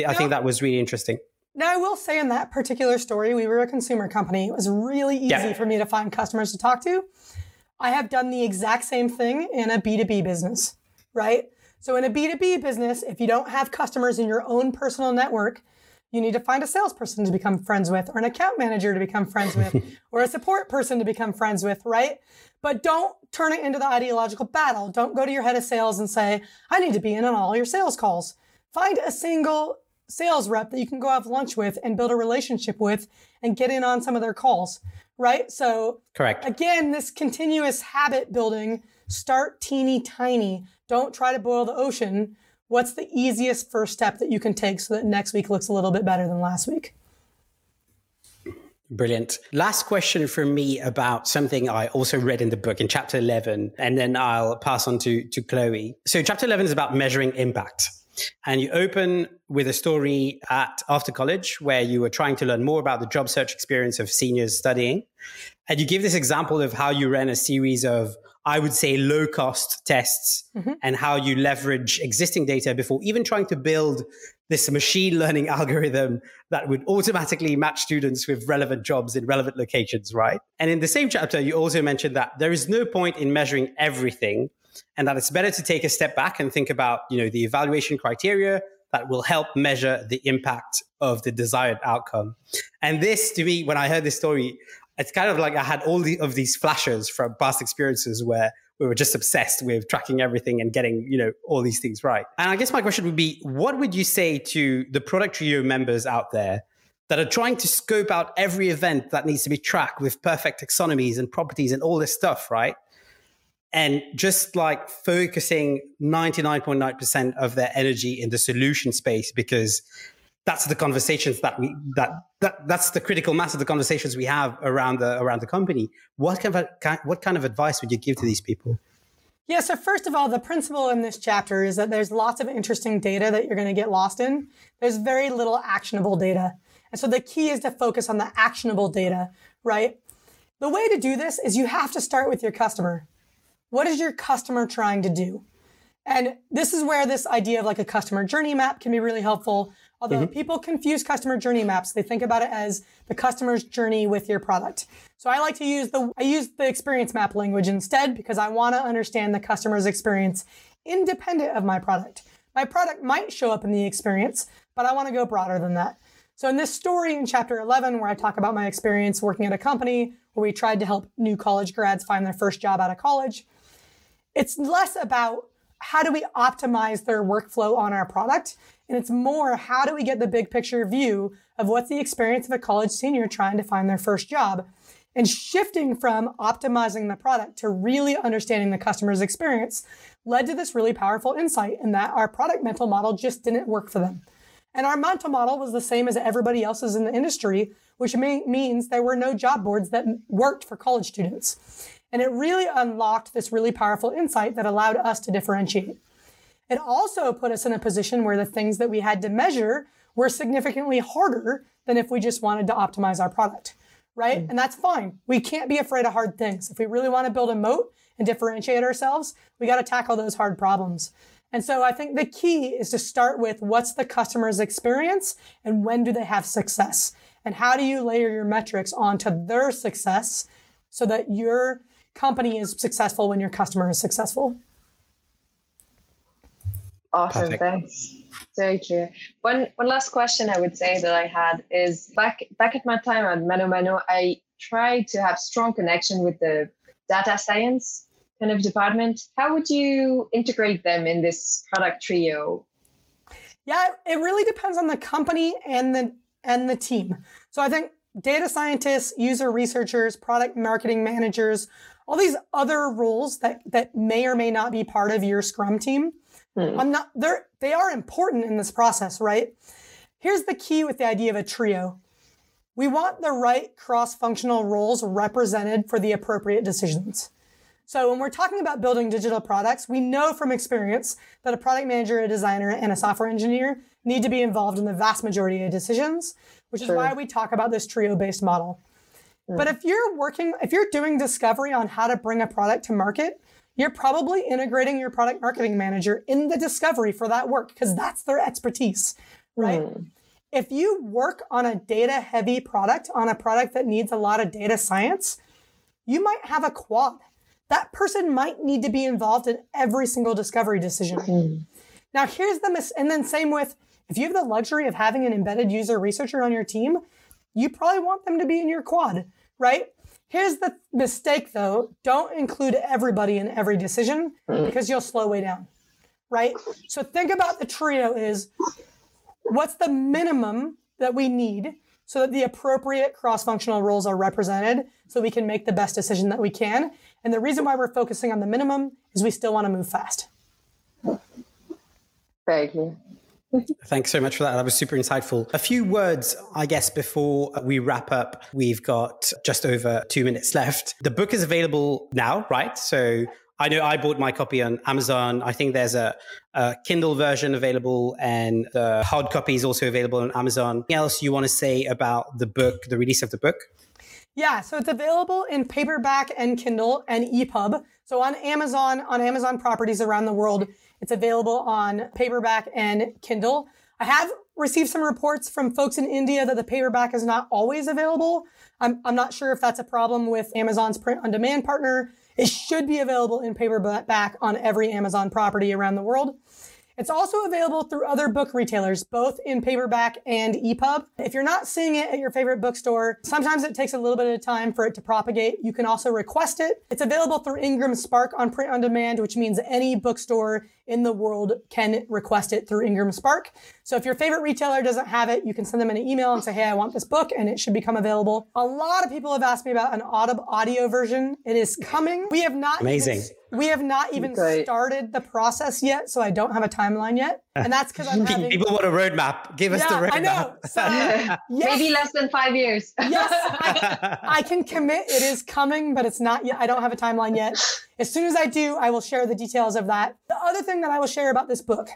I think that was really interesting. Now i will say in that particular story we were a consumer company. It was really easy yeah. for me to find customers to talk to. I have done the exact same thing in a b2b business right so in a b2b business if you don't have customers in your own personal network you need to find a salesperson to become friends with, or an account manager to become friends with, or a support person to become friends with, right? But don't turn it into the ideological battle. Don't go to your head of sales and say, I need to be in on all your sales calls. Find a single sales rep that you can go have lunch with and build a relationship with and get in on some of their calls, right? So, correct. Again, this continuous habit building, start teeny tiny. Don't try to boil the ocean what's the easiest first step that you can take so that next week looks a little bit better than last week? Brilliant. Last question from me about something I also read in the book in chapter 11, and then I'll pass on to, to Chloe. So, chapter 11 is about measuring impact. And you open with a story at after college where you were trying to learn more about the job search experience of seniors studying. And you give this example of how you ran a series of, I would say, low cost tests mm-hmm. and how you leverage existing data before even trying to build this machine learning algorithm that would automatically match students with relevant jobs in relevant locations, right? And in the same chapter, you also mentioned that there is no point in measuring everything and that it's better to take a step back and think about, you know, the evaluation criteria that will help measure the impact of the desired outcome. And this to me, when I heard this story, it's kind of like I had all the, of these flashes from past experiences where we were just obsessed with tracking everything and getting you know all these things right. And i guess my question would be what would you say to the product trio members out there that are trying to scope out every event that needs to be tracked with perfect taxonomies and properties and all this stuff right? And just like focusing 99.9% of their energy in the solution space because that's the conversations that we that that that's the critical mass of the conversations we have around the around the company. What kind of what kind of advice would you give to these people? Yeah, so first of all, the principle in this chapter is that there's lots of interesting data that you're going to get lost in. There's very little actionable data. And so the key is to focus on the actionable data, right? The way to do this is you have to start with your customer. What is your customer trying to do? And this is where this idea of like a customer journey map can be really helpful. Although mm-hmm. people confuse customer journey maps, they think about it as the customer's journey with your product. So I like to use the I use the experience map language instead because I want to understand the customer's experience independent of my product. My product might show up in the experience, but I want to go broader than that. So in this story in chapter 11 where I talk about my experience working at a company where we tried to help new college grads find their first job out of college, it's less about how do we optimize their workflow on our product and it's more how do we get the big picture view of what's the experience of a college senior trying to find their first job and shifting from optimizing the product to really understanding the customer's experience led to this really powerful insight in that our product mental model just didn't work for them. And our mental model was the same as everybody else's in the industry, which may, means there were no job boards that worked for college students. And it really unlocked this really powerful insight that allowed us to differentiate. It also put us in a position where the things that we had to measure were significantly harder than if we just wanted to optimize our product, right? Mm. And that's fine. We can't be afraid of hard things. If we really want to build a moat and differentiate ourselves, we got to tackle those hard problems. And so I think the key is to start with what's the customer's experience and when do they have success? And how do you layer your metrics onto their success so that your company is successful when your customer is successful? Awesome, Perfect. thanks. Very true. One one last question I would say that I had is back back at my time at ManoMano, I tried to have strong connection with the data science kind of department. How would you integrate them in this product trio? Yeah, it really depends on the company and the and the team. So I think data scientists, user researchers, product marketing managers, all these other roles that that may or may not be part of your Scrum team Hmm. I'm not they're they are important in this process, right? Here's the key with the idea of a trio. We want the right cross-functional roles represented for the appropriate decisions. So when we're talking about building digital products, we know from experience that a product manager, a designer, and a software engineer need to be involved in the vast majority of decisions, which sure. is why we talk about this trio-based model. Hmm. But if you're working, if you're doing discovery on how to bring a product to market, you're probably integrating your product marketing manager in the discovery for that work because that's their expertise, right? Mm. If you work on a data heavy product, on a product that needs a lot of data science, you might have a quad. That person might need to be involved in every single discovery decision. Mm. Now, here's the mis- and then same with if you have the luxury of having an embedded user researcher on your team, you probably want them to be in your quad, right? Here's the mistake though don't include everybody in every decision mm. because you'll slow way down, right? So think about the trio is what's the minimum that we need so that the appropriate cross functional roles are represented so we can make the best decision that we can. And the reason why we're focusing on the minimum is we still want to move fast. Clear. Thanks so much for that. That was super insightful. A few words, I guess, before we wrap up. We've got just over two minutes left. The book is available now, right? So I know I bought my copy on Amazon. I think there's a, a, Kindle version available and the hard copy is also available on Amazon. Anything else you want to say about the book, the release of the book? Yeah, so it's available in paperback and Kindle and EPUB. So on Amazon, on Amazon properties around the world, it's available on paperback and Kindle. I have received some reports from folks in India that the paperback is not always available. I'm, I'm not sure if that's a problem with Amazon's print on demand partner. It should be available in paperback on every Amazon property around the world. It's also available through other book retailers, both in paperback and EPUB. If you're not seeing it at your favorite bookstore, sometimes it takes a little bit of time for it to propagate. You can also request it. It's available through IngramSpark on print on demand, which means any bookstore in the world can request it through IngramSpark. So if your favorite retailer doesn't have it, you can send them an email and say, hey, I want this book, and it should become available. A lot of people have asked me about an audio version. It is coming. We have not amazing. We have not even Great. started the process yet, so I don't have a timeline yet. And that's because I'm having... People want a roadmap. Give us yeah, the roadmap. I know. So, yes, Maybe less than five years. yes, I, I, can commit. It is coming, but it's not yet. I don't have a timeline yet. As soon as I do, I will share the details of that. The other thing that I will share about this book,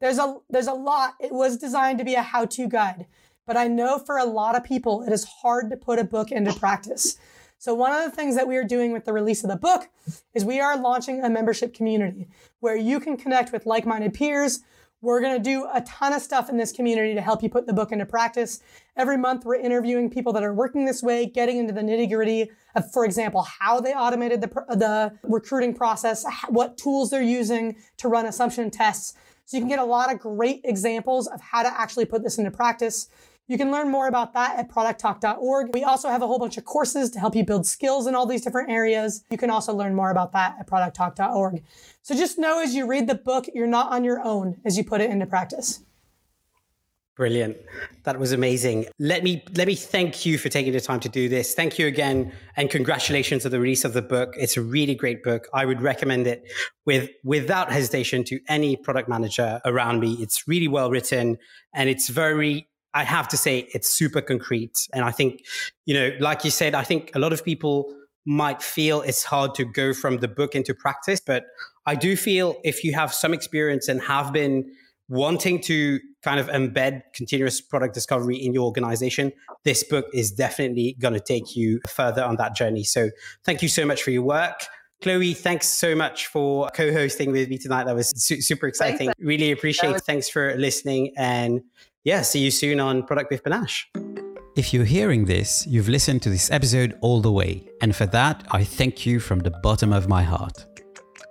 there's a there's a lot. It was designed to be a how-to guide, but I know for a lot of people it is hard to put a book into practice. So one of the things that we are doing with the release of the book is we are launching a membership community where you can connect with like-minded peers. We're going to do a ton of stuff in this community to help you put the book into practice. Every month, we're interviewing people that are working this way, getting into the nitty gritty of, for example, how they automated the, the recruiting process, what tools they're using to run assumption tests. So you can get a lot of great examples of how to actually put this into practice. You can learn more about that at producttalk.org. We also have a whole bunch of courses to help you build skills in all these different areas. You can also learn more about that at producttalk.org. So just know as you read the book, you're not on your own as you put it into practice. Brilliant. That was amazing. Let me let me thank you for taking the time to do this. Thank you again and congratulations on the release of the book. It's a really great book. I would recommend it with without hesitation to any product manager around me. It's really well written and it's very I have to say it's super concrete. And I think, you know, like you said, I think a lot of people might feel it's hard to go from the book into practice. But I do feel if you have some experience and have been wanting to kind of embed continuous product discovery in your organization, this book is definitely going to take you further on that journey. So thank you so much for your work. Chloe, thanks so much for co-hosting with me tonight. That was su- super exciting. Thanks. Really appreciate it. Thanks for listening and yeah, see you soon on Product with Panache. If you're hearing this, you've listened to this episode all the way, and for that, I thank you from the bottom of my heart.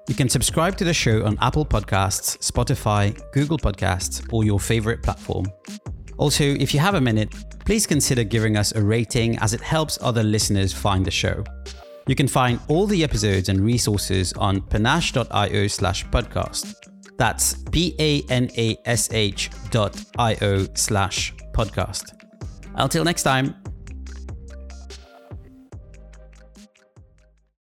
You can subscribe to the show on Apple Podcasts, Spotify, Google Podcasts, or your favorite platform. Also, if you have a minute, please consider giving us a rating as it helps other listeners find the show. You can find all the episodes and resources on panache.io slash podcast. That's P-A-N-A-S-H dot I-O slash podcast. Until next time.